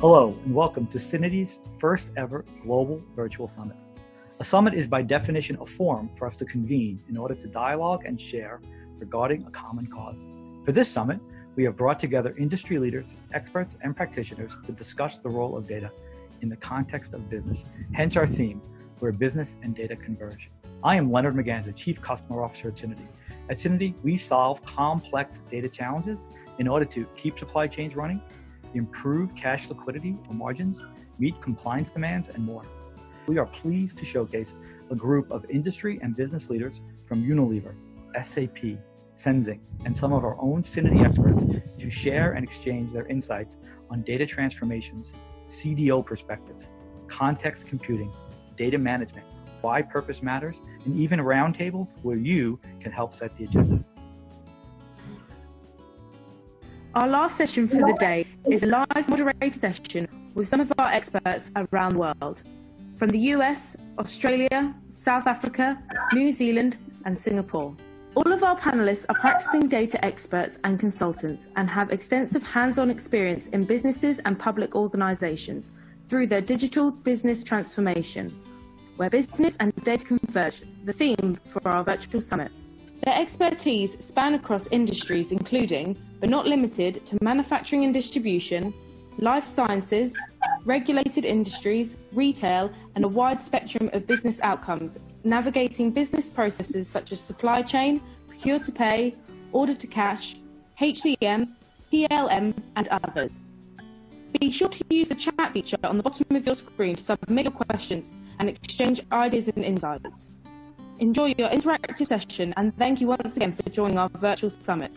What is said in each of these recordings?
Hello, and welcome to Syniti's first ever global virtual summit. A summit is by definition a forum for us to convene in order to dialogue and share regarding a common cause. For this summit, we have brought together industry leaders, experts, and practitioners to discuss the role of data in the context of business, hence our theme, where business and data converge. I am Leonard Maganza, Chief Customer Officer at Syniti. At Syniti, we solve complex data challenges in order to keep supply chains running, improve cash liquidity or margins, meet compliance demands, and more. We are pleased to showcase a group of industry and business leaders from Unilever, SAP, Senzing, and some of our own Syniti experts to share and exchange their insights on data transformations, CDO perspectives, context computing, data management, why purpose matters, and even roundtables where you can help set the agenda. Our last session for the day is a live moderated session with some of our experts around the world from the US, Australia, South Africa, New Zealand, and Singapore. All of our panelists are practicing data experts and consultants and have extensive hands-on experience in businesses and public organizations through their digital business transformation, where business and data converge, the theme for our virtual summit. Their expertise span across industries including, but not limited to manufacturing and distribution, life sciences, regulated industries, retail, and a wide spectrum of business outcomes, navigating business processes such as supply chain, procure to pay, order to cash, HCM, PLM, and others. Be sure to use the chat feature on the bottom of your screen to submit your questions and exchange ideas and insights. Enjoy your interactive session and thank you once again for joining our virtual summit.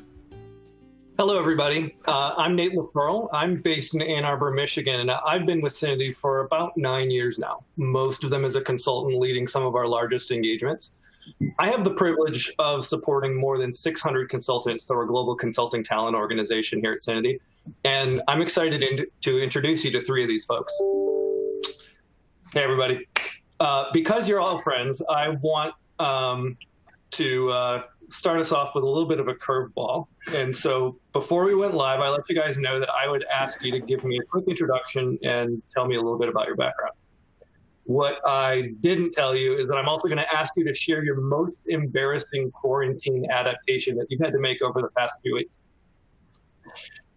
Hello, everybody. Uh, I'm Nate LaFurl. I'm based in Ann Arbor, Michigan, and I've been with Syniti for about nine years now, most of them as a consultant leading some of our largest engagements. I have the privilege of supporting more than 600 consultants through our global consulting talent organization here at Syniti, and I'm excited in to introduce you to three of these folks. Hey, everybody. Uh, because you're all friends, I want um, to uh, start us off with a little bit of a curveball. And so before we went live, I let you guys know that I would ask you to give me a quick introduction and tell me a little bit about your background. What I didn't tell you is that I'm also going to ask you to share your most embarrassing quarantine adaptation that you've had to make over the past few weeks.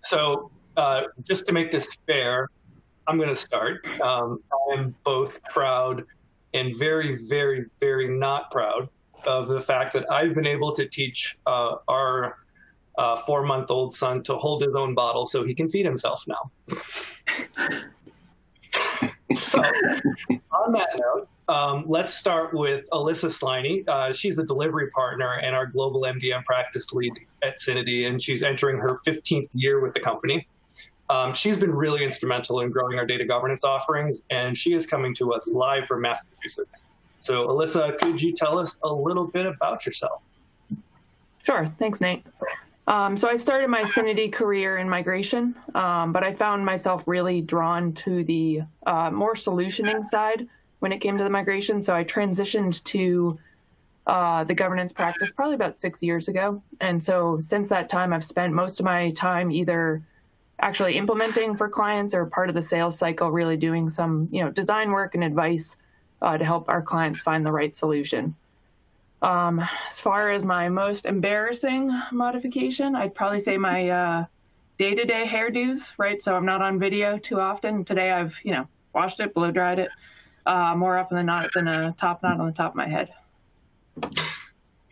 So uh, just to make this fair, I'm going to start. Um, I am both proud and very, very, very not proud of the fact that I've been able to teach uh, our uh, four month old son to hold his own bottle so he can feed himself now. so, on that note, um, let's start with Alyssa Sliney. Uh, she's a delivery partner and our global MDM practice lead at Syniti, and she's entering her 15th year with the company. Um, she's been really instrumental in growing our data governance offerings, and she is coming to us live from Massachusetts. So, Alyssa, could you tell us a little bit about yourself? Sure. Thanks, Nate. Um, so I started my Syniti career in migration, um, but I found myself really drawn to the uh, more solutioning side when it came to the migration. So I transitioned to uh, the governance practice probably about six years ago. And so since that time, I've spent most of my time either actually implementing for clients or part of the sales cycle, really doing some you know design work and advice uh, to help our clients find the right solution. Um, as far as my most embarrassing modification, I'd probably say my uh, day-to-day hairdos, right? So I'm not on video too often. Today I've, you know, washed it, blow dried it. Uh, more often than not, it's in a top knot on the top of my head.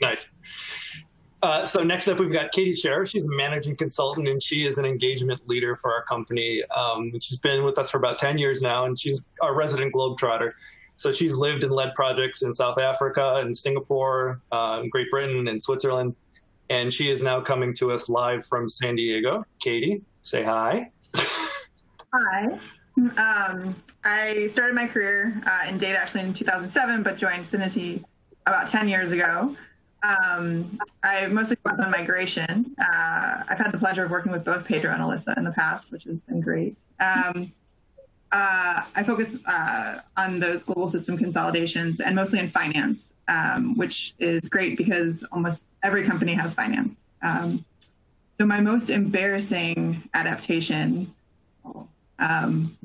Nice. Uh, so next up, we've got Katie Sheriff. She's a managing consultant, and she is an engagement leader for our company. Um, she's been with us for about 10 years now, and she's our resident globetrotter. So she's lived and led projects in South Africa and Singapore, uh, Great Britain, and Switzerland. And she is now coming to us live from San Diego. Katie, say hi. Hi. Um, I started my career uh, in data actually in 2007, but joined Syniti about 10 years ago. Um, I mostly worked on migration. Uh, I've had the pleasure of working with both Pedro and Alyssa in the past, which has been great. Um, uh, I focus uh, on those global system consolidations and mostly in finance, um, which is great because almost every company has finance. Um, so my most embarrassing adaptation, Um,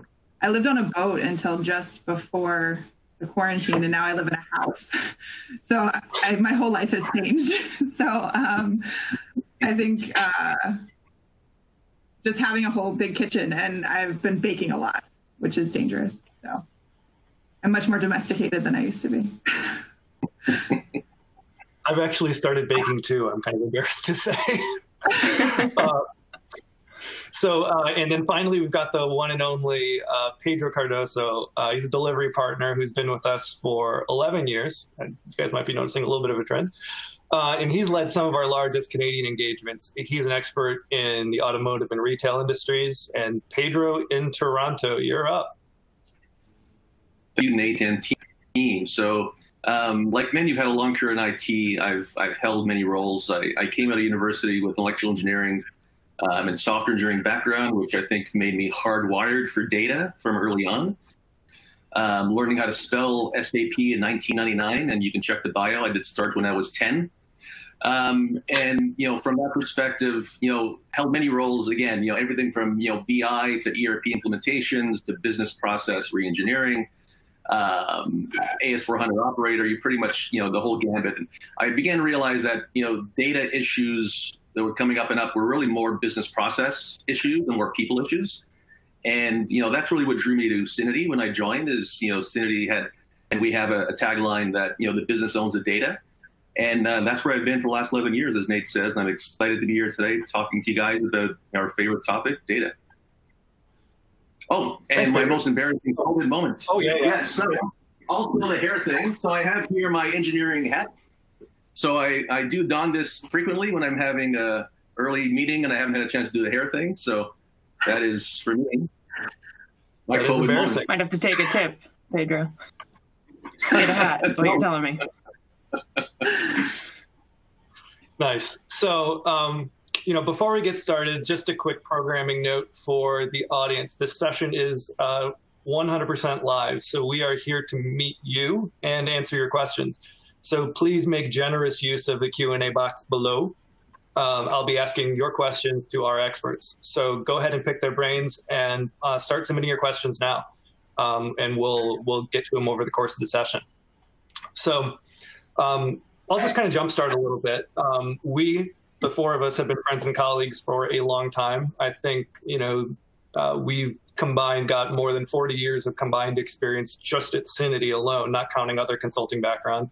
I lived on a boat until just before the quarantine, and now I live in a house. So I, my whole life has changed. So um, I think uh, just having a whole big kitchen, and I've been baking a lot, which is dangerous. So I'm much more domesticated than I used to be. I've actually started baking too. I'm kind of embarrassed to say. uh, so, uh, and then finally, we've got the one and only uh, Pedro Cardoso. Uh, he's a delivery partner who's been with us for 11 years. You guys might be noticing a little bit of a trend. Uh, and he's led some of our largest Canadian engagements. He's an expert in the automotive and retail industries. And Pedro in Toronto, you're up. Thank you, Nate and team. So, um, like many, you've had a long career in IT. I've I've held many roles. I, I came out of university with electrical engineering um, and software engineering background, which I think made me hardwired for data from early on. Um, learning how to spell SAP in 1999, and you can check the bio. I did start when I was 10. Um, and you know, from that perspective, you know, held many roles. Again, you know, everything from you know BI to ERP implementations to business process reengineering, um, AS400 operator. You pretty much you know the whole gambit. And I began to realize that you know data issues that were coming up and up were really more business process issues and more people issues. And you know that's really what drew me to Syniti when I joined. Is you know Syniti had, and we have a, a tagline that you know the business owns the data, and uh, that's where I've been for the last 11 years, as Nate says. And I'm excited to be here today talking to you guys about our favorite topic, data. Oh, and Thanks, my most embarrassing COVID moment. Oh yeah, yeah. Yes, so also the hair thing. So I have here my engineering hat. So I, I do don this frequently when I'm having a early meeting and I haven't had a chance to do the hair thing. So that is for me. My that COVID moment. Might have to take a tip, Pedro. Get a hat. That's what you're telling me. nice. So, um, you know, before we get started, just a quick programming note for the audience. This session is uh, 100% live, so we are here to meet you and answer your questions. So please make generous use of the Q&A box below. Um, I'll be asking your questions to our experts. So go ahead and pick their brains and uh, start submitting your questions now, um, and we'll we'll get to them over the course of the session. So um, I'll just kind of jumpstart a little bit. Um, we, the four of us, have been friends and colleagues for a long time. I think, you know, uh, we've combined, got more than 40 years of combined experience just at Syniti alone, not counting other consulting background.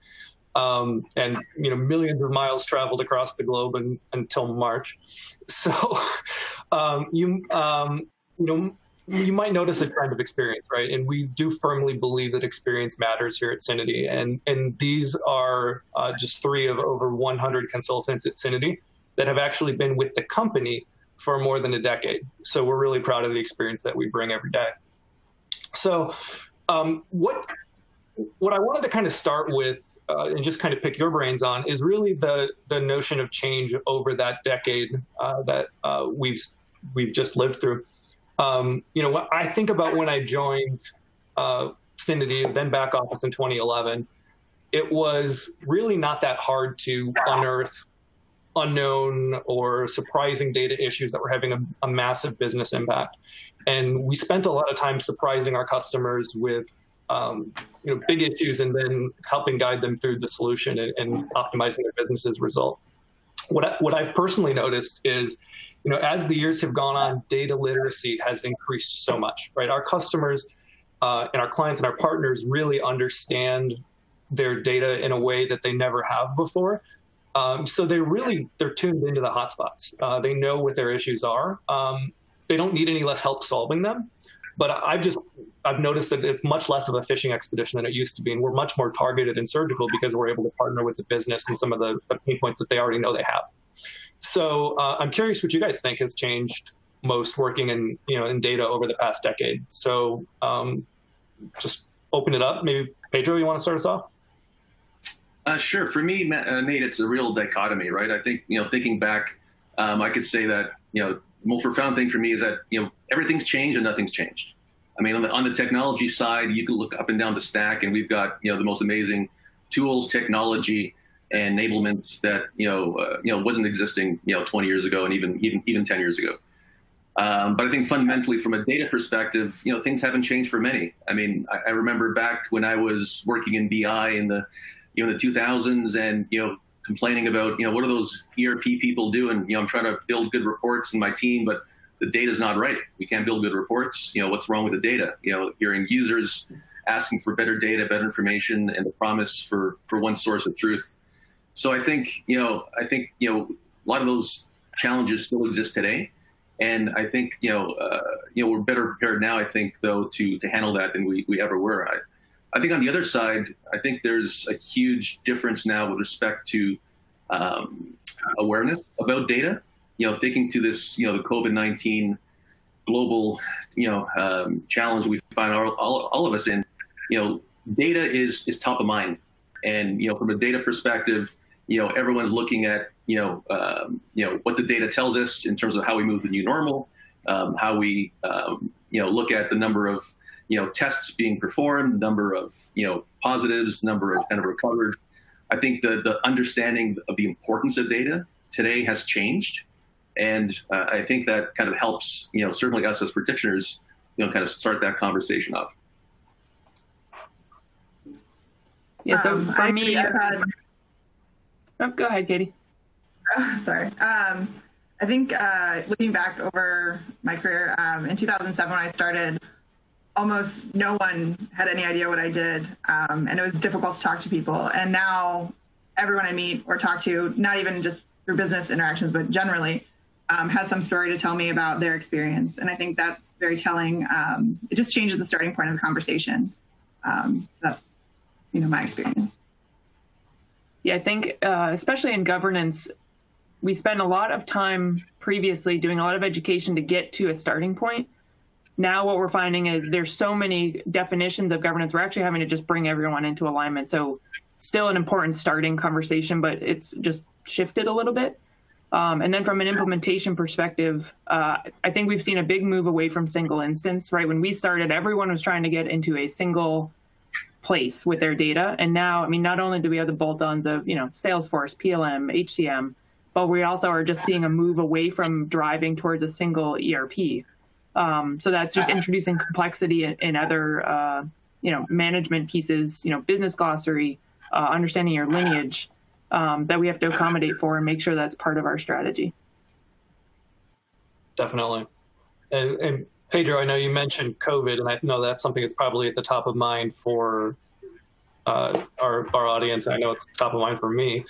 Um, and you know millions of miles traveled across the globe until March. So um, you um, you know you might notice a trend of experience, right? And we do firmly believe that experience matters here at Syniti. And, and these are uh, just three of over 100 consultants at Syniti that have actually been with the company for more than a decade. So we're really proud of the experience that we bring every day. So um, what what I wanted to kind of start with uh, and just kind of pick your brains on is really the the notion of change over that decade uh, that uh, we've we've just lived through. Um, you know, I think about when I joined uh, then back office in 2011, it was really not that hard to unearth unknown or surprising data issues that were having a, a, massive business impact. And we spent a lot of time surprising our customers with um, you know, big issues and then helping guide them through the solution and, and optimizing their business as a result. What, I, what I've personally noticed is you know, as the years have gone on, data literacy has increased so much, right? Our customers uh, and our clients and our partners really understand their data in a way that they never have before. Um, so they really they're tuned into the hotspots. Uh, they know what their issues are. Um, they don't need any less help solving them. But I've just I've noticed that it's much less of a fishing expedition than it used to be, and we're much more targeted and surgical because we're able to partner with the business and some of the, the pain points that they already know they have. So uh, I'm curious what you guys think has changed most working in you know in data over the past decade. So um, just open it up. Maybe Pedro, you want to start us off? Uh, sure. For me, uh, Nate, it's a real dichotomy, right? I think you know, thinking back, um, I could say that you know, most profound thing for me is that you know everything's changed and nothing's changed. I mean, on the, on the technology side, you can look up and down the stack, and we've got you know the most amazing tools, technology, and enablements that you know uh, you know wasn't existing you know 20 years ago and even even even 10 years ago. Um, but I think fundamentally, from a data perspective, you know, things haven't changed for many. I mean, I, I remember back when I was working in BI in the, you know, the 2000s, and you know, complaining about, you know, what are those ERP people doing? You know, I'm trying to build good reports in my team, but the data's not right. We can't build good reports. You know, what's wrong with the data? You know, hearing users asking for better data, better information, and the promise for for one source of truth. So I think, you know, I think, you know, a lot of those challenges still exist today. And I think, you know, uh, you know, we're better prepared now, I think, though, to, to handle that than we, we ever were. I, I think on the other side, I think there's a huge difference now with respect to um, awareness about data. You know, thinking to this, you know, the COVID-19 global, you know, um, challenge we find all, all, all of us in, you know, data is, is top of mind. And, you know, from a data perspective, you know, everyone's looking at, you know, um, you know, what the data tells us in terms of how we move the new normal, um, how we, um, you know, look at the number of, you know, tests being performed, number of, you know, positives, number of kind of recovered. I think the, the understanding of the importance of data today has changed. And uh, I think that kind of helps, you know, certainly us as practitioners, you know, kind of start that conversation off. Yeah, so um, for me, had... oh, go ahead, Katie. Oh, sorry. Um, I think uh, looking back over my career, um, in 2007 when I started, almost no one had any idea what I did, um, and it was difficult to talk to people. And now, everyone I meet or talk to, not even just through business interactions, but generally, um, has some story to tell me about their experience. And I think that's very telling. Um, it just changes the starting point of the conversation. Um, that's, you know, my experience. Yeah, I think uh, especially in governance, we spend a lot of time previously doing a lot of education to get to a starting point. Now what we're finding is there's so many definitions of governance, we're actually having to just bring everyone into alignment. So still an important starting conversation, but it's just shifted a little bit. Um, and then from an implementation perspective, uh, I think we've seen a big move away from single instance, right? When we started, everyone was trying to get into a single place with their data. And now, I mean, not only do we have the bolt-ons of, you know, Salesforce, PLM, HCM, but we also are just seeing a move away from driving towards a single ERP. Um, so that's just introducing complexity in, in other, uh, you know, management pieces, you know, business glossary, uh, understanding your lineage um, that we have to accommodate for and make sure that's part of our strategy. Definitely. And, and Pedro, I know you mentioned COVID, and I know that's something that's probably at the top of mind for uh, our, our audience. I know it's top of mind for me.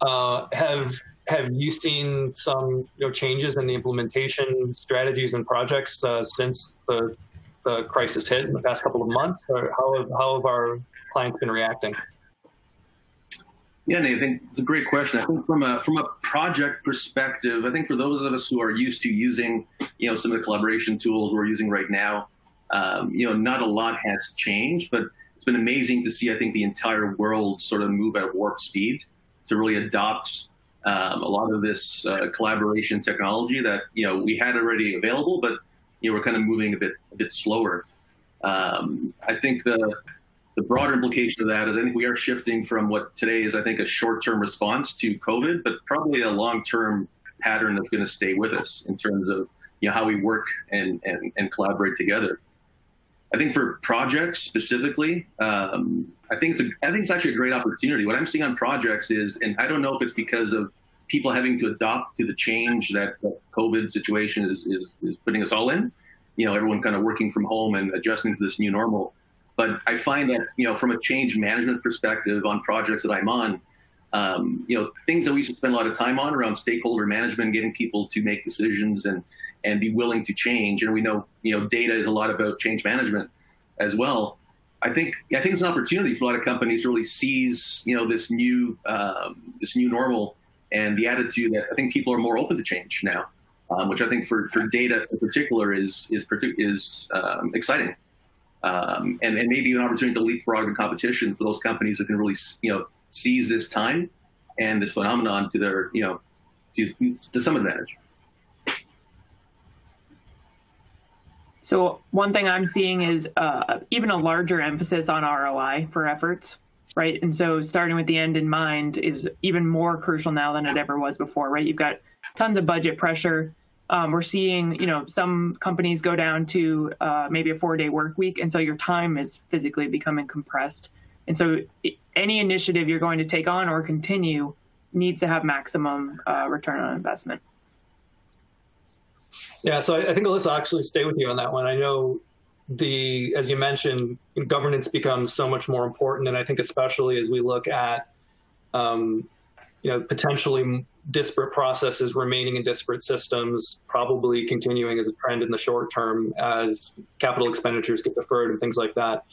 Uh, have have you seen some you know, changes in the implementation strategies and projects uh, since the, the crisis hit in the past couple of months? Or how have, how have our clients been reacting? Yeah, Nate, I think it's a great question. I think from a from a project perspective, I think for those of us who are used to using, you know, some of the collaboration tools we're using right now, um, you know, not a lot has changed, but it's been amazing to see. I think the entire world sort of move at warp speed to really adopt um, a lot of this uh, collaboration technology that you know we had already available, but you know we're kind of moving a bit a bit slower. Um, I think the the broader implication of that is I think we are shifting from what today is, I think, a short-term response to COVID, but probably a long-term pattern that's going to stay with us in terms of you know how we work and and, and collaborate together. I think for projects specifically, um, I think it's a, I think it's actually a great opportunity. What I'm seeing on projects is, and I don't know if it's because of people having to adopt to the change that the COVID situation is, is, is putting us all in. You know, everyone kind of working from home and adjusting to this new normal. But I find that, you know, from a change management perspective on projects that I'm on, um, you know, things that we used to spend a lot of time on around stakeholder management, getting people to make decisions and, and be willing to change. And we know, you know, data is a lot about change management as well. I think I think it's an opportunity for a lot of companies to really seize, you know, this new um, this new normal and the attitude that I think people are more open to change now, um, which I think for, for data in particular is is is um, exciting um, and, and maybe an opportunity to leapfrog the competition for those companies that can really, you know, seize this time and this phenomenon to their, you know, to, to some advantage. So one thing I'm seeing is uh, even a larger emphasis on ROI for efforts, right? And so starting with the end in mind is even more crucial now than it ever was before, right? You've got tons of budget pressure. Um, we're seeing, you know, some companies go down to uh, maybe a four-day work week, and so your time is physically becoming compressed. And so, any initiative you're going to take on or continue needs to have maximum uh, return on investment. Yeah, so I, I think Alyssa, I'll actually stay with you on that one. I know the, as you mentioned, governance becomes so much more important, and I think especially as we look at, um, you know, potentially disparate processes remaining in disparate systems, probably continuing as a trend in the short term as capital expenditures get deferred and things like that.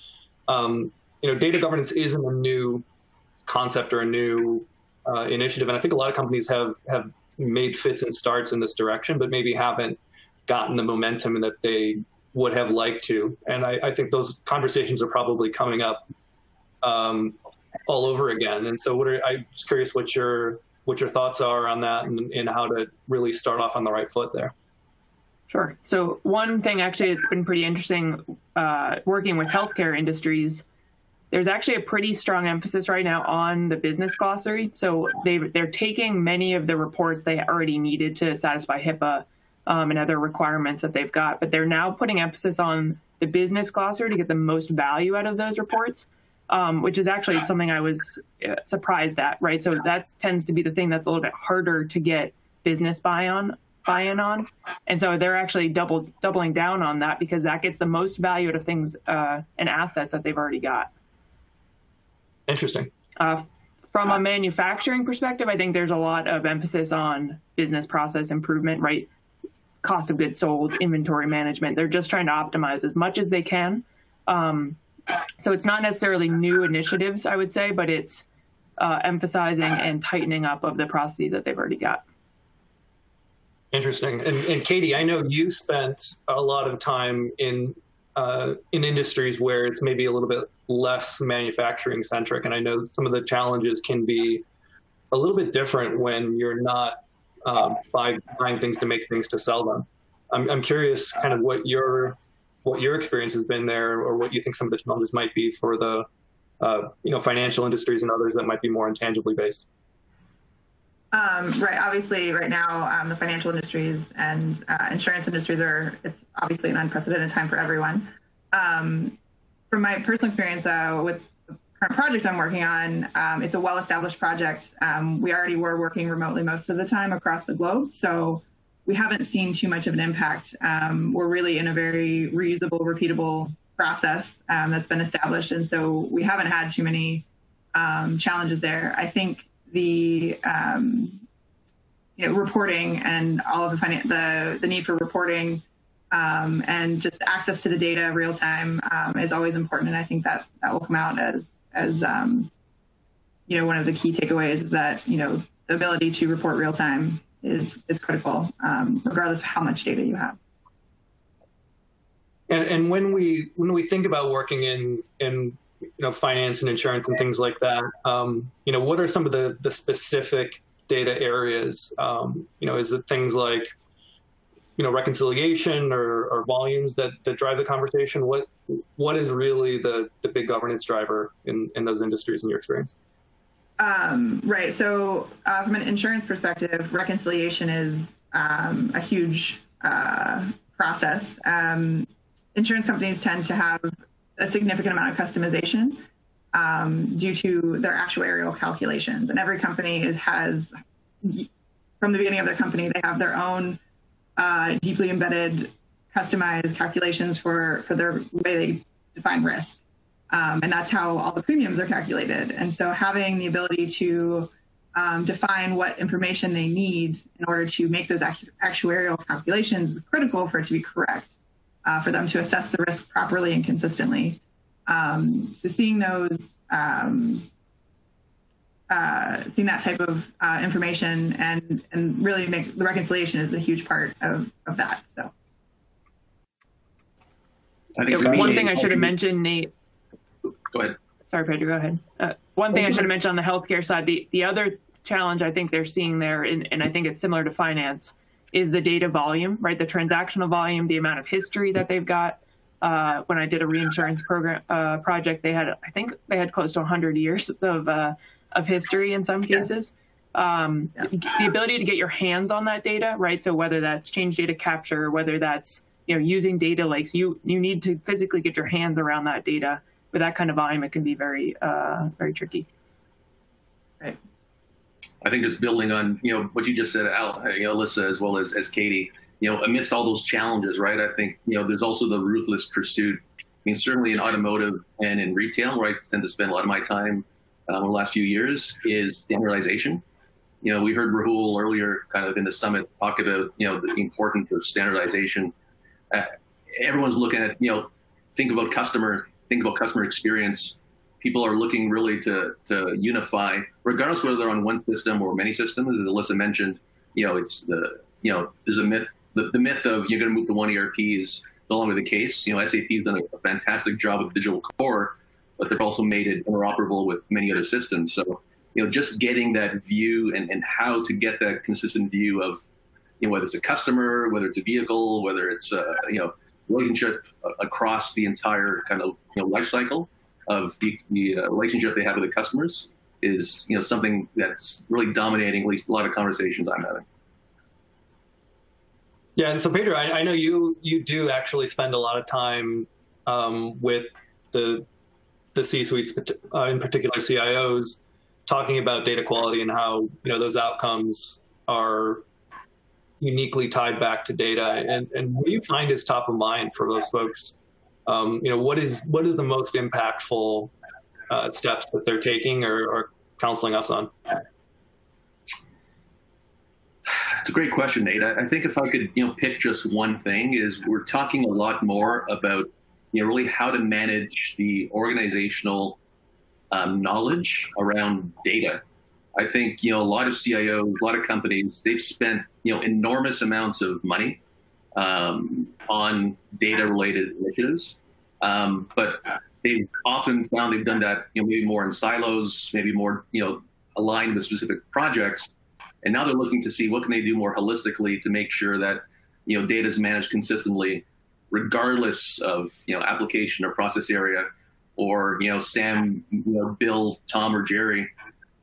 Um, you know, data governance isn't a new concept or a new uh, initiative, and I think a lot of companies have have made fits and starts in this direction, but maybe haven't gotten the momentum that they would have liked to. And I, I think those conversations are probably coming up um, all over again. And so, what are, I'm just curious what your what your thoughts are on that and, and how to really start off on the right foot there. Sure. So one thing actually it's been pretty interesting uh, working with healthcare industries. There's actually a pretty strong emphasis right now on the business glossary. So they they're taking many of the reports they already needed to satisfy HIPAA um, and other requirements that they've got, but they're now putting emphasis on the business glossary to get the most value out of those reports um, which is actually something I was uh, surprised at, right? So that tends to be the thing that's a little bit harder to get business buy on buy-in on, and so they're actually double doubling down on that because that gets the most value out of things uh, and assets that they've already got. Interesting. Uh, from a manufacturing perspective, I think there's a lot of emphasis on business process improvement, right? Cost of goods sold, inventory management. They're just trying to optimize as much as they can. Um, so it's not necessarily new initiatives, I would say, but it's uh, emphasizing and tightening up of the processes that they've already got. Interesting. And, and Katie, I know you spent a lot of time in uh, in industries where it's maybe a little bit less manufacturing centric, and I know some of the challenges can be a little bit different when you're not um, buying things to make things to sell them. I'm, I'm curious, kind of what your what your experience has been there, or what you think some of the challenges might be for the uh, you know financial industries and others that might be more intangibly based. Um, right. Obviously, right now, um, the financial industries and uh, insurance industries are, it's obviously an unprecedented time for everyone. Um, from my personal experience uh, with current project I'm working on, um, it's a well established project. Um, we already were working remotely most of the time across the globe. So we haven't seen too much of an impact. Um, we're really in a very reusable, repeatable process um, that's been established, and so we haven't had too many um, challenges there. I think the um, you know, reporting and all of the, the the need for reporting and just access to the data real time is always important, and I think that that will come out as as you know one of the key takeaways is that you know the ability to report real time is is critical, um, regardless of how much data you have. And, and when we when we think about working in in you know finance and insurance and things like that, um, you know, what are some of the the specific data areas? Um, you know, is it things like you know reconciliation or, or volumes that, that drive the conversation? What what is really the the big governance driver in in those industries in your experience? Um, right. So, uh, from an insurance perspective, reconciliation is um, a huge uh, process. Um, insurance companies tend to have a significant amount of customization um, due to their actuarial calculations, and every company has, from the beginning of their company, they have their own uh, deeply embedded, customized calculations for for their way they define risk. Um, and that's how all the premiums are calculated. And so having the ability to um, define what information they need in order to make those actuarial calculations is critical for it to be correct, uh, for them to assess the risk properly and consistently. Um, so seeing those, um, uh, seeing that type of uh, information and and really make the reconciliation is a huge part of, of that. So. One thing I should have mentioned, Nate, Go ahead. Sorry, Pedro, go ahead. Uh, one thing I should have mentioned on the healthcare side, the, the other challenge I think they're seeing there, and, and I think it's similar to finance, is the data volume, right? The transactional volume, the amount of history that they've got. Uh, when I did a reinsurance program uh, project, they had, I think they had close to 100 years of uh, of history in some cases. um, yeah. the ability to get your hands on that data, right? So whether that's change data capture, whether that's you know using data lakes, you you need to physically get your hands around that data. With that kind of volume, it can be very uh, very tricky. Right. I think just building on you know what you just said, Al, you know, Alyssa, as well as as Katie, you know, amidst all those challenges, right? I think you know there's also the ruthless pursuit. I mean, certainly in automotive and in retail, where I tend to spend a lot of my time in the last few years, is standardization you know, we heard Rahul earlier, kind of in the summit, talk about you know the importance of standardization. Uh, everyone's looking at you know, think about customer, think about customer experience. People are looking really to to unify, regardless whether they're on one system or many systems. As Alyssa mentioned, you know, it's the you know, there's a myth. The, the myth of you're going to move to one ERP is no longer the case. You know, SAP's done a, a fantastic job of digital core, but they've also made it interoperable with many other systems. So you know, just getting that view and, and how to get that consistent view of, you know, whether it's a customer, whether it's a vehicle, whether it's a, you know, relationship across the entire kind of you know, life cycle of the, the uh, relationship they have with the customers is, you know, something that's really dominating at least a lot of conversations I'm having. Yeah, and so Peter, I, I know you you do actually spend a lot of time um, with the the C-suites, uh, in particular CIOs, talking about data quality and how you know those outcomes are uniquely tied back to data. And, and what do you find is top of mind for those folks? Um, you know, what is what is the most impactful uh, steps that they're taking or, or counseling us on? It's a great question, Nate. I think if I could, you know, pick just one thing, is we're talking a lot more about, you know, really how to manage the organizational um, knowledge around data. I think you know a lot of CIOs, a lot of companies, they've spent you know enormous amounts of money um, on data-related initiatives, um, but they've often found they've done that you know maybe more in silos, maybe more you know aligned with specific projects, and now they're looking to see what can they do more holistically to make sure that you know data is managed consistently, regardless of you know application or process area or you know Sam, you know Bill, Tom, or Jerry,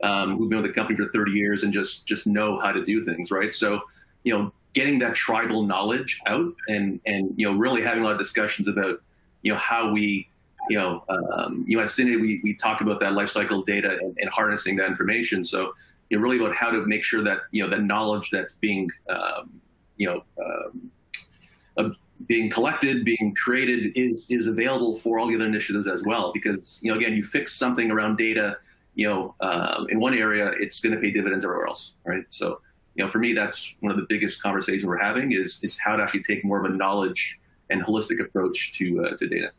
um, who've been with the company for 30 years and just just know how to do things, right? So, you know, getting that tribal knowledge out and and you know really having a lot of discussions about you know how we you know um, you know at Syniti we we talk about that lifecycle data and, and, harnessing that information. So you know really about how to make sure that you know that knowledge that's being um, you know um, being collected, being created is is available for all the other initiatives as well. Because you know, again, you fix something around data, you know, um, in one area, it's going to pay dividends everywhere else, right? So, you know, for me, that's one of the biggest conversations we're having is is how to actually take more of a knowledge and holistic approach to uh, to data.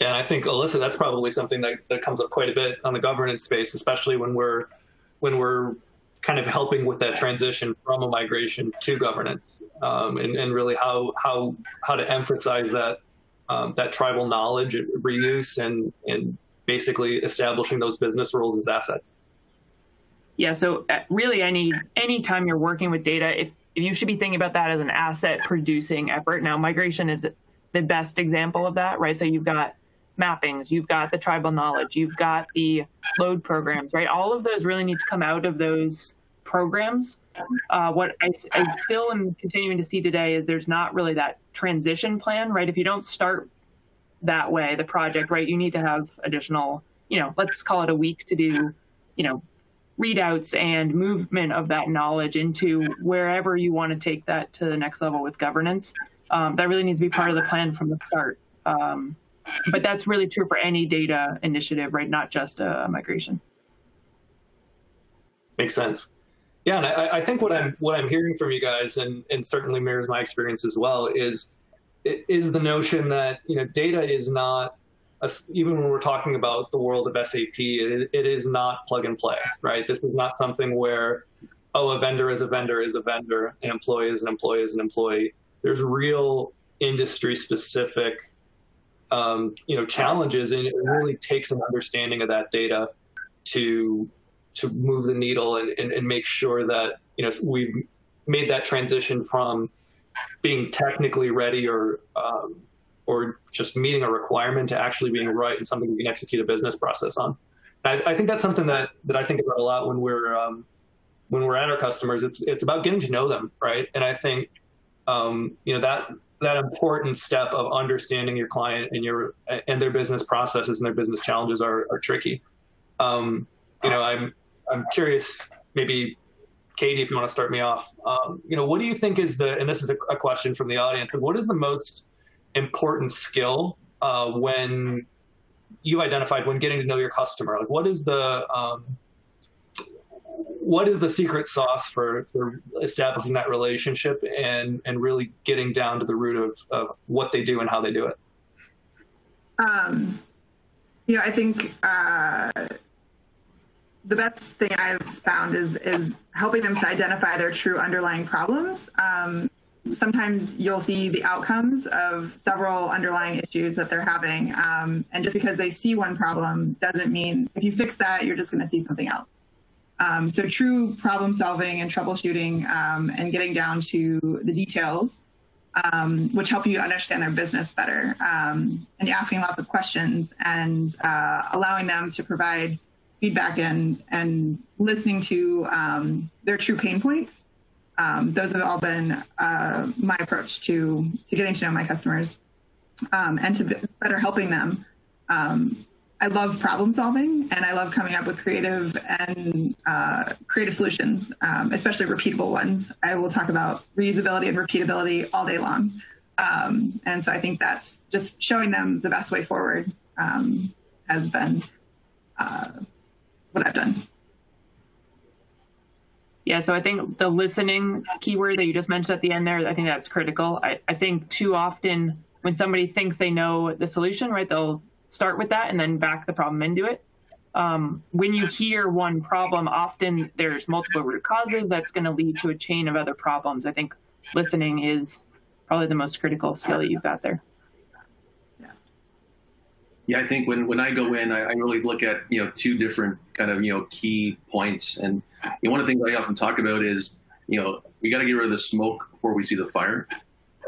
Yeah, I think Alyssa, that's probably something that, that comes up quite a bit on the governance space, especially when we're when we're kind of helping with that transition from a migration to governance, um, and, and really how how how to emphasize that um, that tribal knowledge reuse and and basically establishing those business rules as assets. Yeah. So uh, really, any any time you're working with data, if, if you should be thinking about that as an asset producing effort. Now, migration is the best example of that, right? So you've got mappings, you've got the tribal knowledge, you've got the load programs, right? All of those really need to come out of those programs. Uh, what I, I, still am continuing to see today is there's not really that transition plan, right? If you don't start that way, the project, right, you need to have additional, you know, let's call it a week to do, you know, readouts and movement of that knowledge into wherever you want to take that to the next level with governance. Um, that really needs to be part of the plan from the start. Um, but that's really true for any data initiative, right? Not just a, migration. Makes sense. Yeah, and I, I, think what I'm what I'm hearing from you guys, and and certainly mirrors my experience as well, is is the notion that you know data is not a, even when we're talking about the world of SAP, it, it is not plug and play, right? This is not something where oh a vendor is a vendor is a vendor, an employee is an employee is an employee. There's real industry specific um, you know challenges, and it really takes an understanding of that data to to move the needle and, and, and make sure that you know we've made that transition from being technically ready or um, or just meeting a requirement to actually being right and something we can execute a business process on. I, I, think that's something that that I think about a lot when we're um, when we're at our customers. It's it's about getting to know them, right? And I think um, you know that that important step of understanding your client and your and their business processes and their business challenges are, are tricky. Um, you know, I'm I'm curious, maybe Katie, if you want to start me off. Um, you know, what do you think is the and this is a, a question from the audience, what is the most important skill uh, when you identified when getting to know your customer? Like, what is the um, what is the secret sauce for, for establishing that relationship and and really getting down to the root of, of what they do and how they do it? Um, you know, I think uh, the best thing I've found is is helping them to identify their true underlying problems. Um, sometimes you'll see the outcomes of several underlying issues that they're having. Um, and just because they see one problem doesn't mean if you fix that, you're just going to see something else. Um, so true problem solving and troubleshooting um, and getting down to the details, um, which help you understand their business better um, and asking lots of questions and uh, allowing them to provide feedback and, and listening to um, their true pain points um, those have all been uh, my approach to to getting to know my customers and to better helping them. I love problem solving and I love coming up with creative and uh, creative solutions, um, especially repeatable ones. I will talk about reusability and repeatability all day long. Um, and so I think that's just showing them the best way forward um, has been uh, what I've done. Yeah, so I think the listening keyword that you just mentioned at the end there, I think that's critical. I, I think too often when somebody thinks they know the solution, right, they'll start with that and then back the problem into it. Um, when you hear one problem, often there's multiple root causes that's going to lead to a chain of other problems. I think listening is probably the most critical skill that you've got there. Yeah, Yeah, I think when, when I go in, I, I, really look at you know two different kind of you know key points, and you know, one of the things I often talk about is you know we got to get rid of the smoke before we see the fire,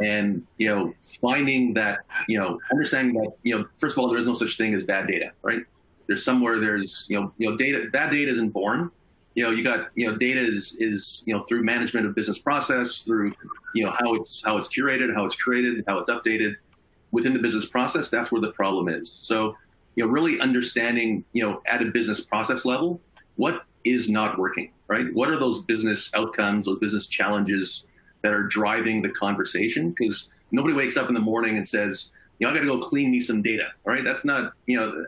and you know finding that you know understanding that you know first of all there is no such thing as bad data, right? There's somewhere there's you know you know data bad data isn't born. You know you got you know data is is you know through management of business process through you know how it's how it's curated, how it's created, how it's updated within the business process, that's where the problem is. So, you know, really understanding, you know, at a business process level, what is not working, right? What are those business outcomes, those business challenges that are driving the conversation? Because nobody wakes up in the morning and says, you know, I got to go clean me some data, right? That's not, you know,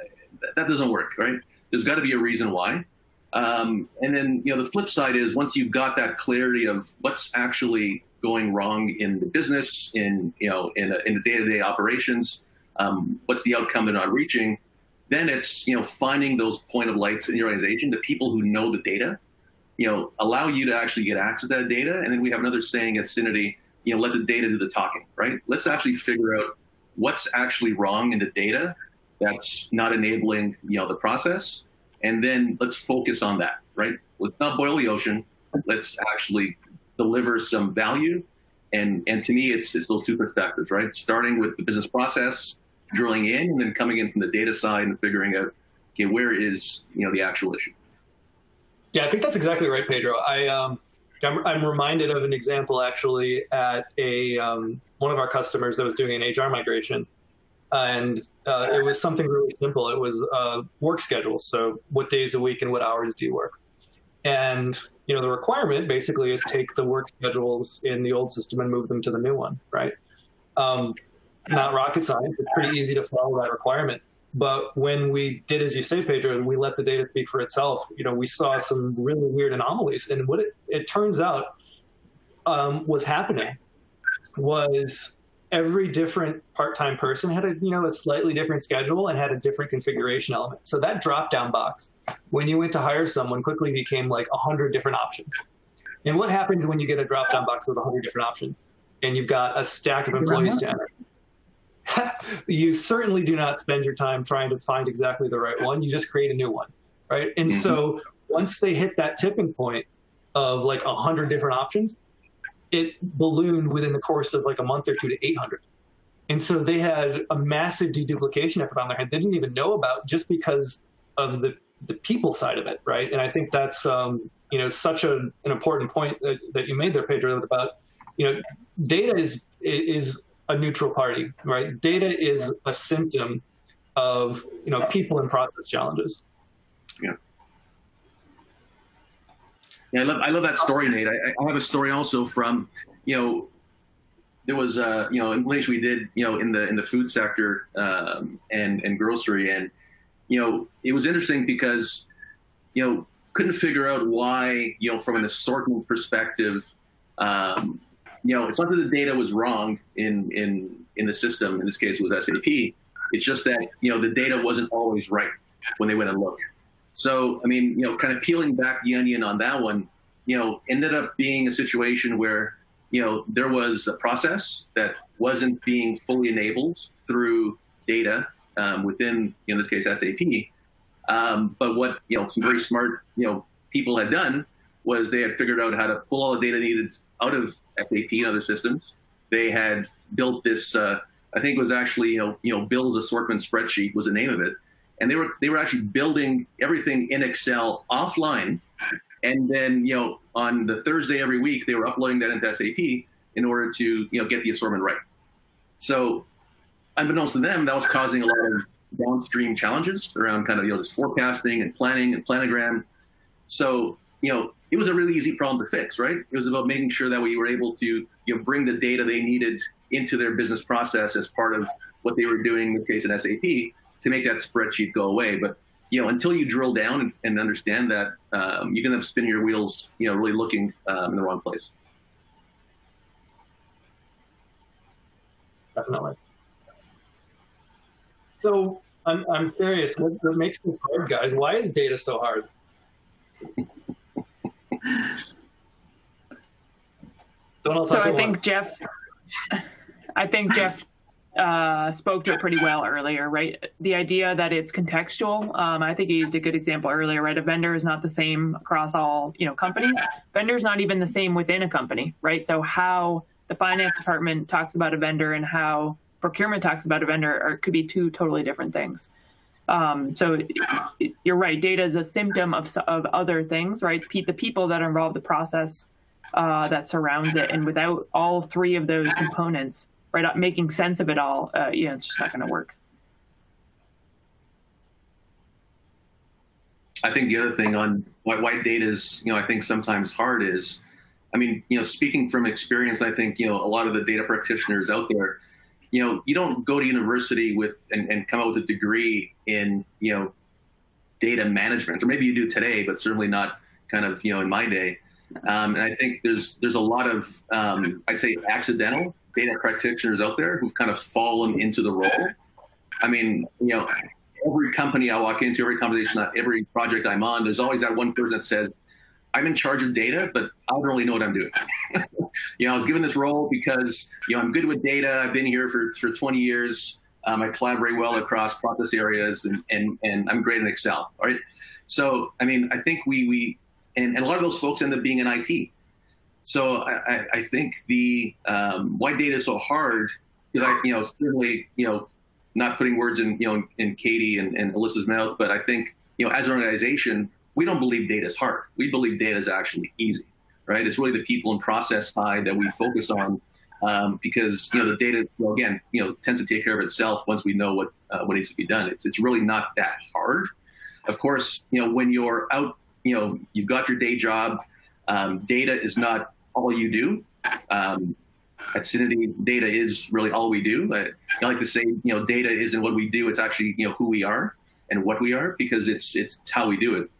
that doesn't work, right? There's got to be a reason why. Um, and then, you know, the flip side is once you've got that clarity of what's actually going wrong in the business, in you know, in, a, in the day-to-day operations. Um, what's the outcome they're not reaching? Then it's you know finding those point of lights in your organization, the people who know the data, you know, allow you to actually get access to that data. And then we have another saying at Syniti, you know, let the data do the talking, right? Let's actually figure out what's actually wrong in the data that's not enabling you know the process, and then let's focus on that, right? Let's not boil the ocean. Let's actually deliver some value. And, and to me, it's, it's those two perspectives, right? Starting with the business process, drilling in, and then coming in from the data side and figuring out, okay, where is you know the actual issue? Yeah, I think that's exactly right, Pedro. I um, I'm, I'm reminded of an example actually at a um, one of our customers that was doing an HR migration, and uh, it was something really simple. It was uh, work schedules. So, what days a week and what hours do you work? And you know, the requirement basically is take the work schedules in the old system and move them to the new one, right? Um, not rocket science. It's pretty easy to follow that requirement. But when we did, as you say, Pedro, we let the data speak for itself. You know, we saw some really weird anomalies, and what it, it turns out um, was happening was every different part-time person had a you know a slightly different schedule and had a different configuration element. So that drop-down box, when you went to hire someone, quickly became like a hundred different options. And what happens when you get a drop-down box with a hundred different options, and you've got a stack of employees to enter? you certainly do not spend your time trying to find exactly the right one. You just create a new one, right? And mm-hmm. so once they hit that tipping point of like a hundred different options, it ballooned within the course of like a month or two to 800. And so they had a massive deduplication effort on their hands they didn't even know about just because of the the people side of it, right? And I think that's um, you know such a, an important point that, that you made there, Pedro, about you know data is is a neutral party, right? Data is a symptom of you know people and process challenges. Yeah. Yeah, I love I love that story, Nate. I, I have a story also from you know there was uh, you know implementation we did you know in the in the food sector um, and and grocery and you know it was interesting because you know couldn't figure out why you know from an assortment perspective um, you know it's not that the data was wrong in in in the system in this case it was SAP it's just that you know the data wasn't always right when they went and looked so I mean you know kind of peeling back the onion on that one you know ended up being a situation where you know, there was a process that wasn't being fully enabled through data um, within, in this case, SAP. Um, but what you know, some very smart you know people had done was they had figured out how to pull all the data needed out of SAP and other systems. They had built this. Uh, I think it was actually you know you know Bill's assortment spreadsheet was the name of it, and they were they were actually building everything in Excel offline and then, you know, on the Thursday every week, they were uploading that into SAP in order to, you know, get the assortment right. So, unbeknownst to them, that was causing a lot of downstream challenges around kind of, you know, just forecasting and planning and planogram. So, you know, it was a really easy problem to fix, right? It was about making sure that we were able to, you know, bring the data they needed into their business process as part of what they were doing in the case in SAP to make that spreadsheet go away. But you know, until you drill down and, and understand that, um, you're going to spin your wheels, you know, really looking um, in the wrong place. Definitely. So I'm, I'm curious, what, what makes this hard, guys? Why is data so hard? so I think Jeff, I think Jeff uh, spoke to it pretty well earlier, right? The idea that it's contextual. Um, I think he used a good example earlier, right? A vendor is not the same across all you know companies. Vendor's not even the same within a company, right? So how the finance department talks about a vendor and how procurement talks about a vendor are, could be two totally different things. Um, so you're right. Data is a symptom of of other things, right? The people that are involved, the process uh, that surrounds it, and without all three of those components right making sense of it all uh, you know it's just not going to work i think the other thing on why white data is you know i think sometimes hard is i mean you know speaking from experience i think you know a lot of the data practitioners out there you know you don't go to university with and, and come out with a degree in you know data management or maybe you do today but certainly not kind of you know in my day um, and I think there's there's a lot of um, I'd say accidental data practitioners out there who've kind of fallen into the role. I mean, you know, every company I walk into, every conversation, every project I'm on, there's always that one person that says, I'm in charge of data, but I don't really know what I'm doing. you know, I was given this role because, you know, I'm good with data. I've been here for, for 20 years. Um, I collaborate well across process areas and, and, and I'm great in Excel. Right. So, I mean, I think we, we, and, and a lot of those folks end up being in IT. So I, I think the um, why data is so hard because I, you know, certainly, you know, not putting words in, you know, in Katie and, and Alyssa's mouth, but I think, you know, as an organization, we don't believe data is hard. We believe data is actually easy, right? It's really the people and process side that we focus on um, because, you know, the data, well, again, you know, tends to take care of itself once we know what, uh, what needs to be done. It's, it's really not that hard. Of course, you know, when you're out, you know, you've got your day job, um, data is not all you do. Um, at Syniti, data is really all we do. I, I like to say, you know, data isn't what we do; it's actually, you know, who we are and what we are because it's it's how we do it.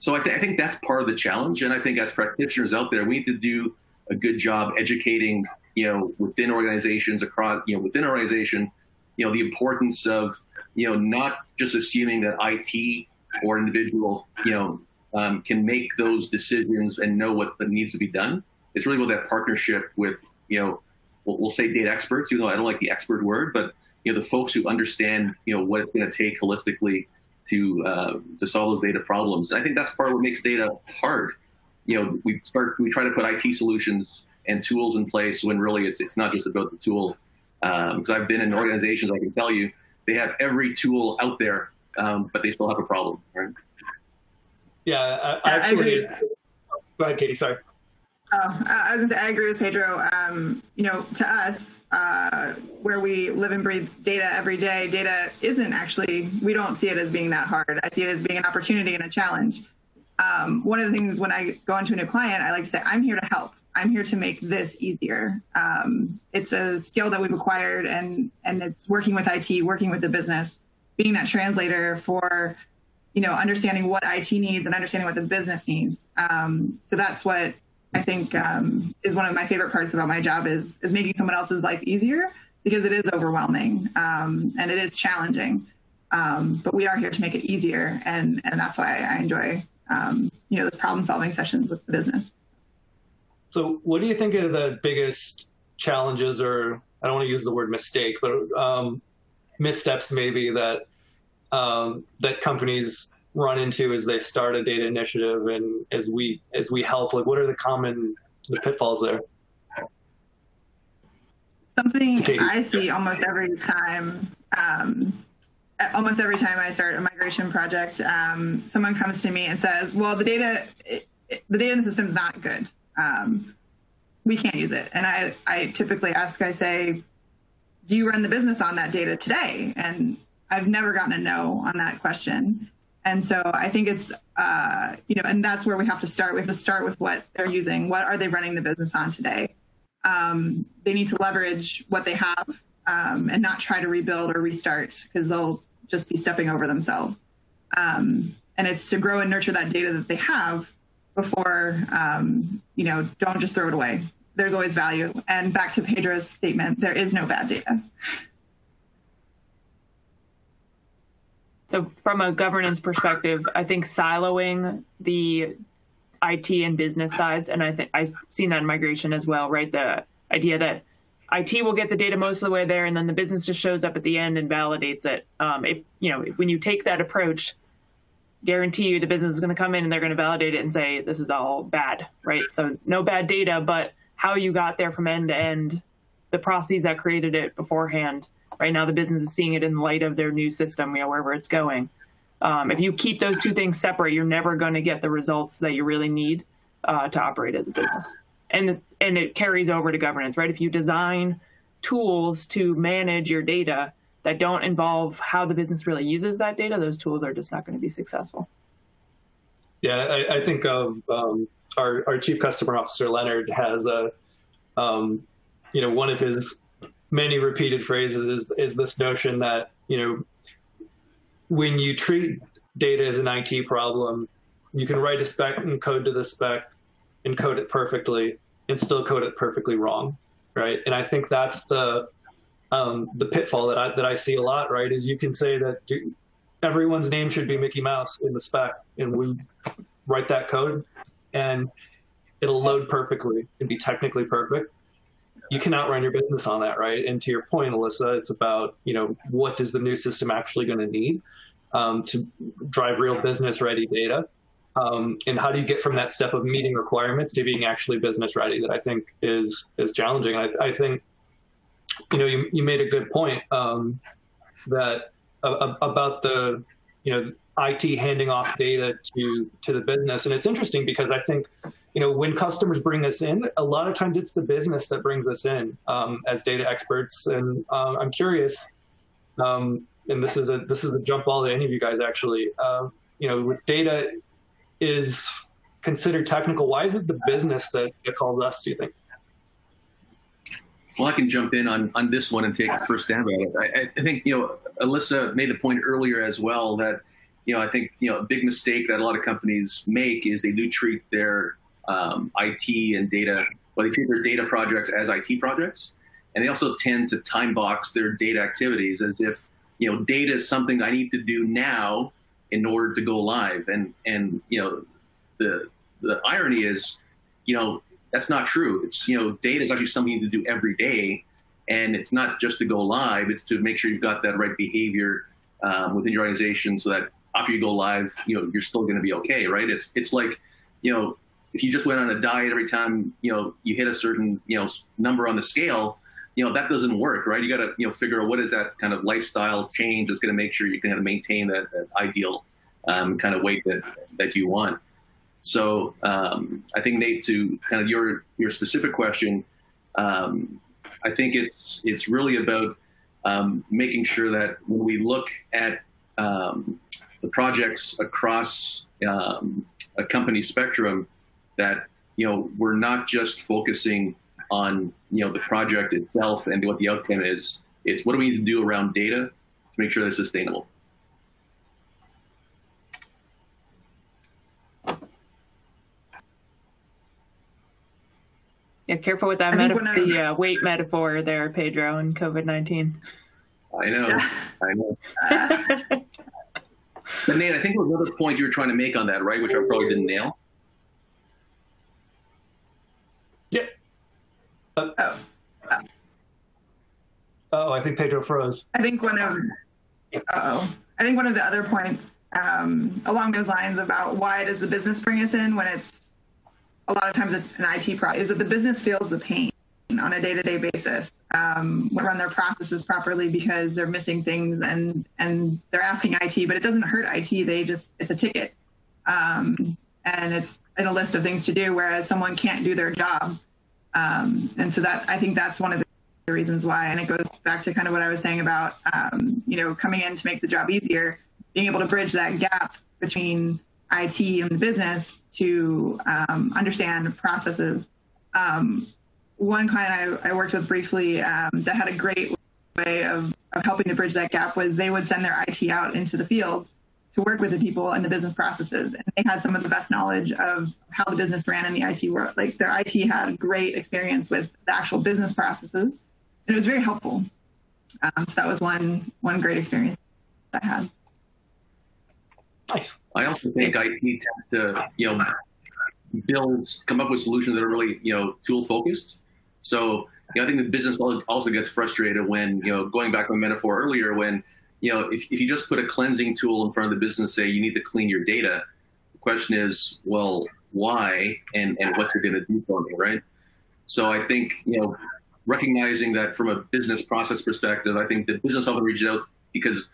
So I, th- I think that's part of the challenge, and I think as practitioners out there, we need to do a good job educating, you know, within organizations across, you know, within organization, you know, the importance of, you know, not just assuming that IT or individual, you know, um, can make those decisions and know what needs to be done, it's really about that partnership with, you know, we'll, we'll say data experts, even though I don't like the expert word, but you know, the folks who understand, you know, what it's going to take holistically to uh, to solve those data problems. And I think that's part of what makes data hard. You know, we start we try to put IT solutions and tools in place when really it's it's not just about the tool. Because um, I've been in organizations, I can tell you, they have every tool out there, um, but they still have a problem. Right? Yeah, I, I actually. Go ahead, Katie. Sorry. Oh, I was gonna say I agree with Pedro. Um, you know, to us, uh, where we live and breathe data every day, data isn't actually. We don't see it as being that hard. I see it as being an opportunity and a challenge. Um, one of the things when I go into a new client, I like to say, I'm here to help. I'm here to make this easier. Um, it's a skill that we've acquired, and and it's working with IT, working with the business, being that translator for, you know, understanding what IT needs and understanding what the business needs. Um, so that's what I think um, is one of my favorite parts about my job is is making someone else's life easier because it is overwhelming um, and it is challenging. Um, but we are here to make it easier, and and that's why I enjoy um, you know the problem solving sessions with the business. So, what do you think are the biggest challenges, or I don't want to use the word mistake, but um, missteps maybe that um, that companies run into as they start a data initiative and as we as we help like what are the common the pitfalls there? Something i see almost every time um, almost every time i start a migration project um, someone comes to me and says well the data it, it, the data in the system is not good. Um, we can't use it. And i i typically ask i say do you run the business on that data today? And i've never gotten a no on that question and so I think it's, uh, you know, and that's where we have to start. We have to start with what they're using. What are they running the business on today? Um, they need to leverage what they have um, and not try to rebuild or restart because they'll just be stepping over themselves. Um, and it's to grow and nurture that data that they have before, um, you know, don't just throw it away. There's always value. And back to Pedro's statement, there is no bad data. So from a governance perspective, I think siloing the IT and business sides, and I think I've seen that in migration as well, right? The idea that IT will get the data most of the way there, and then the business just shows up at the end and validates it. Um, if you know, if, when you take that approach, guarantee you the business is going to come in and they're going to validate it and say this is all bad, right? So no bad data, but how you got there from end to end, the processes that created it beforehand Right now, the business is seeing it in light of their new system, you know, wherever it's going. Um, if you keep those two things separate, you're never going to get the results that you really need uh, to operate as a business. And and it carries over to governance, right? If you design tools to manage your data that don't involve how the business really uses that data, those tools are just not going to be successful. Yeah, I, I think of um, our, our chief customer officer Leonard has a, um, you know, one of his many repeated phrases is is this notion that you know when you treat data as an IT problem, you can write a spec and code to the spec and code it perfectly and still code it perfectly wrong, right? And I think that's the um, the pitfall that I that I see a lot, right? Is you can say that everyone's name should be Mickey Mouse in the spec, and we write that code, and it'll load perfectly and be technically perfect you cannot run your business on that, right? And to your point, Alyssa, it's about you know what is the new system actually going to need um, to drive real business ready data, um, and how do you get from that step of meeting requirements to being actually business ready? That I think is is challenging. I, I think you know you you made a good point um, that uh, about the you know IT handing off data to to the business. And it's interesting because I think, you know, when customers bring us in, a lot of times it's the business that brings us in um, as data experts. And uh, I'm curious, um, and this is a this is a jump ball to any of you guys actually. Uh, you know, with data is considered technical. Why is it the business that, that calls us? Do you think? Well, I can jump in on, on this one and take the first stab at it. I, I think, you know, Alyssa made the point earlier as well that you know, I think you know a big mistake that a lot of companies make is they do treat their um, IT and data, well, they treat their data projects as IT projects, and they also tend to time box their data activities as if you know data is something I need to do now in order to go live, and and you know the the irony is, you know, that's not true. It's you know data is actually something you need to do every day, and it's not just to go live. It's to make sure you've got that right behavior um, within your organization so that after you go live, you know, you're still going to be okay, right? It's it's like, you know, if you just went on a diet every time, you know, you hit a certain, you know, number on the scale, you know, that doesn't work, right? You got to, you know, figure out what is that kind of lifestyle change that's going to make sure you can kind of maintain that, that ideal um, kind of weight that that you want. So um, I think Nate, to kind of your your specific question, um, I think it's it's really about um, making sure that when we look at um, the projects across um, a company spectrum, that you know we're not just focusing on you know the project itself and what the outcome is. It's what do we need to do around data to make sure they're sustainable. Yeah, careful with that metaphor, the uh, weight metaphor there, Pedro, and COVID nineteen. I know, I know. but Nate, I think there was another point you were trying to make on that, right? Which I probably didn't nail. Yeah. Uh, oh. oh, I think Pedro froze. I think one of. Oh, I think one of the other points um, along those lines about why does the business bring us in when it's a lot of times an IT problem is that the business feels the pain on a day-to-day basis um, run their processes properly because they're missing things and and they're asking IT, but it doesn't hurt IT. They just it's a ticket, um, and it's in a list of things to do. Whereas someone can't do their job, um, and so that I think that's one of the reasons why. And it goes back to kind of what I was saying about um, you know coming in to make the job easier, being able to bridge that gap between IT and the business to um, understand processes. Um, one client I, I, worked with briefly um, that had a great way of, of helping to bridge that gap was they would send their IT out into the field to work with the people and the business processes. And they had some of the best knowledge of how the business ran in the IT world. Like their IT had great experience with the actual business processes. And it was very helpful. Um, so that was one one great experience I had. Nice. I also think IT tends to, you know, build, come up with solutions that are really, you know, tool focused. So, you know, I think the business also gets frustrated when, you know, going back to my metaphor earlier, when, you know, if, if you just put a cleansing tool in front of the business, say you need to clean your data, the question is, well, why and, and what's it going to do for me, right? So I think, you know, recognizing that from a business process perspective, I think the business often reaches out because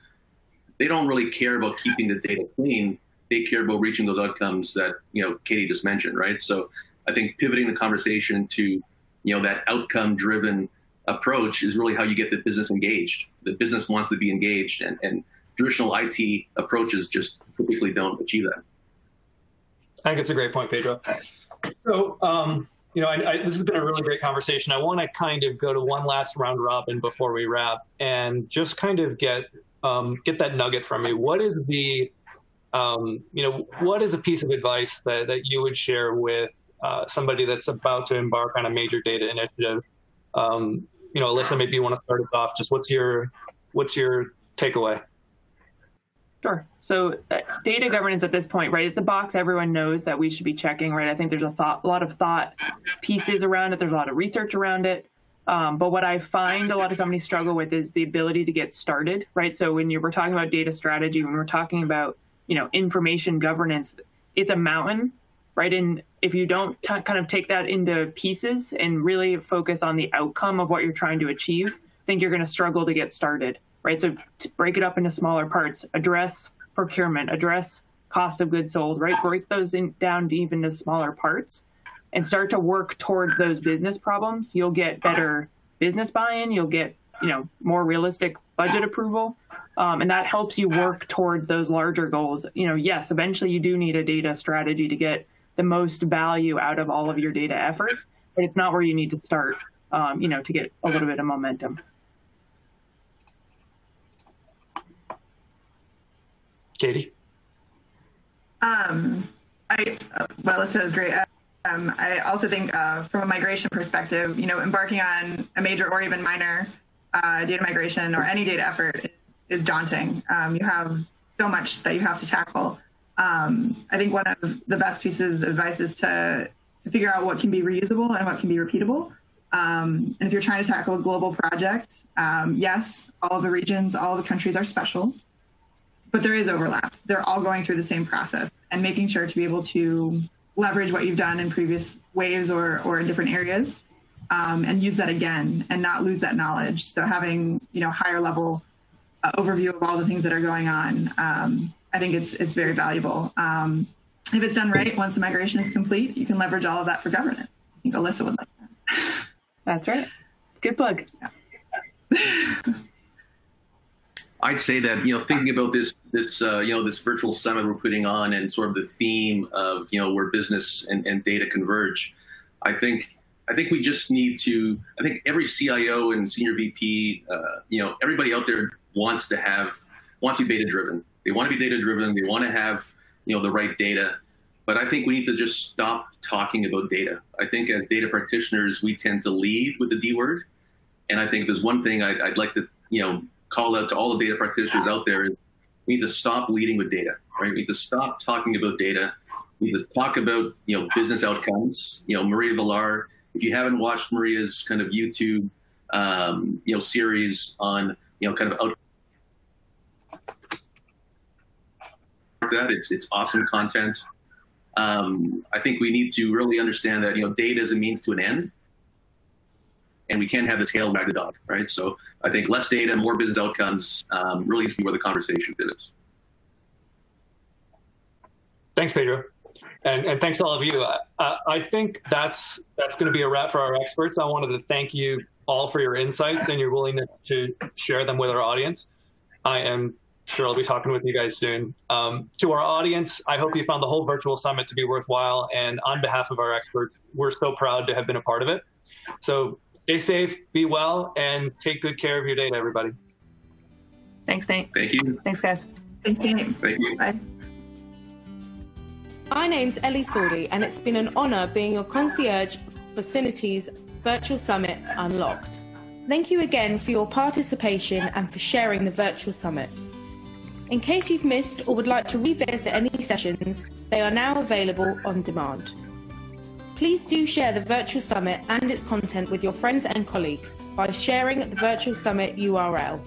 they don't really care about keeping the data clean. They care about reaching those outcomes that you know Katie just mentioned, right? So I think pivoting the conversation to you know that outcome-driven approach is really how you get the business engaged. The business wants to be engaged, and, and traditional IT approaches just typically don't achieve that. I think it's a great point, Pedro. So, um, you know, I, I, this has been a really great conversation. I want to kind of go to one last round robin before we wrap, and just kind of get um, get that nugget from you. What is the, um, you know, what is a piece of advice that, that you would share with uh, somebody that's about to embark on a major data initiative? Um, you know, Alyssa, maybe you want to start us off. Just what's your what's your takeaway? Sure. So uh, data governance at this point, right? It's a box everyone knows that we should be checking, right? I think there's a thought, a lot of thought pieces around it. There's a lot of research around it. Um, but what I find a lot of companies struggle with is the ability to get started, right? So when you were talking about data strategy, when we're talking about you know information governance, it's a mountain, right? And if you don't t- kind of take that into pieces and really focus on the outcome of what you're trying to achieve, I think you're going to struggle to get started, right? So break it up into smaller parts, address procurement, address cost of goods sold, right? Break those in, down to even to smaller parts and start to work towards those business problems, you'll get better business buy-in. You'll get you know more realistic budget approval, um, and that helps you work towards those larger goals. You know, yes, eventually you do need a data strategy to get the most value out of all of your data efforts, but it's not where you need to start. Um, you know, to get a little bit of momentum. Katie. Um, I uh, well, Alyssa was great. Um, I also think uh, from a migration perspective, you know, embarking on a major or even minor uh, data migration or any data effort is daunting. Um, you have so much that you have to tackle. Um, I think one of the best pieces of advice is to to figure out what can be reusable and what can be repeatable. Um, and if you're trying to tackle a global project, um, yes, all of the regions, all of the countries are special, but there is overlap. They're all going through the same process, and making sure to be able to leverage what you've done in previous waves or, or in different areas um, and use that again and not lose that knowledge. So having, you know, higher level uh, overview of all the things that are going on. I think it's it's very valuable. Um, if it's done right, once the migration is complete, you can leverage all of that for governance. I think Alyssa would like that. That's right. Good plug. I'd say that you know thinking about this this uh, you know this virtual summit we're putting on and sort of the theme of you know where business and, and data converge, I think I think we just need to. I think every CIO and senior VP, uh, you know, everybody out there wants to have wants to be data driven. They want to be data driven. They want to have you know the right data. But I think we need to just stop talking about data. I think as data practitioners, we tend to lead with the D word. And I think there's one thing I'd, I'd like to, you know, call out to all the data practitioners out there is we need to stop leading with data, right? We need to stop talking about data. We need to talk about, you know, business outcomes. You know, Maria Villar, if you haven't watched Maria's kind of YouTube, um, you know, series on, you know, kind of out that it's it's awesome content. Um, I think we need to really understand that you know data is a means to an end, and we can't have the tail wag the dog, right? So I think less data, more business outcomes um, really be where the conversation pivots. Thanks, Pedro. And, and thanks all of you. Uh, I think that's that's going to be a wrap for our experts. I wanted to thank you all for your insights and your willingness to share them with our audience. I am sure I'll be talking with you guys soon. Um, to our audience, I hope you found the whole virtual summit to be worthwhile. And on behalf of our experts, we're so proud to have been a part of it. So stay safe, be well, and take good care of your data, everybody. Thanks, Nate. Thank you. Thanks, guys. Thanks, Nate. Thank you. Bye. My name's Ellie Sordy, and it's been an honour being your concierge for Syniti's Virtual Summit Unlocked. Thank you again for your participation and for sharing the virtual summit. In case you've missed or would like to revisit any sessions, they are now available on demand. Please do share the Virtual Summit and its content with your friends and colleagues by sharing the Virtual Summit URL.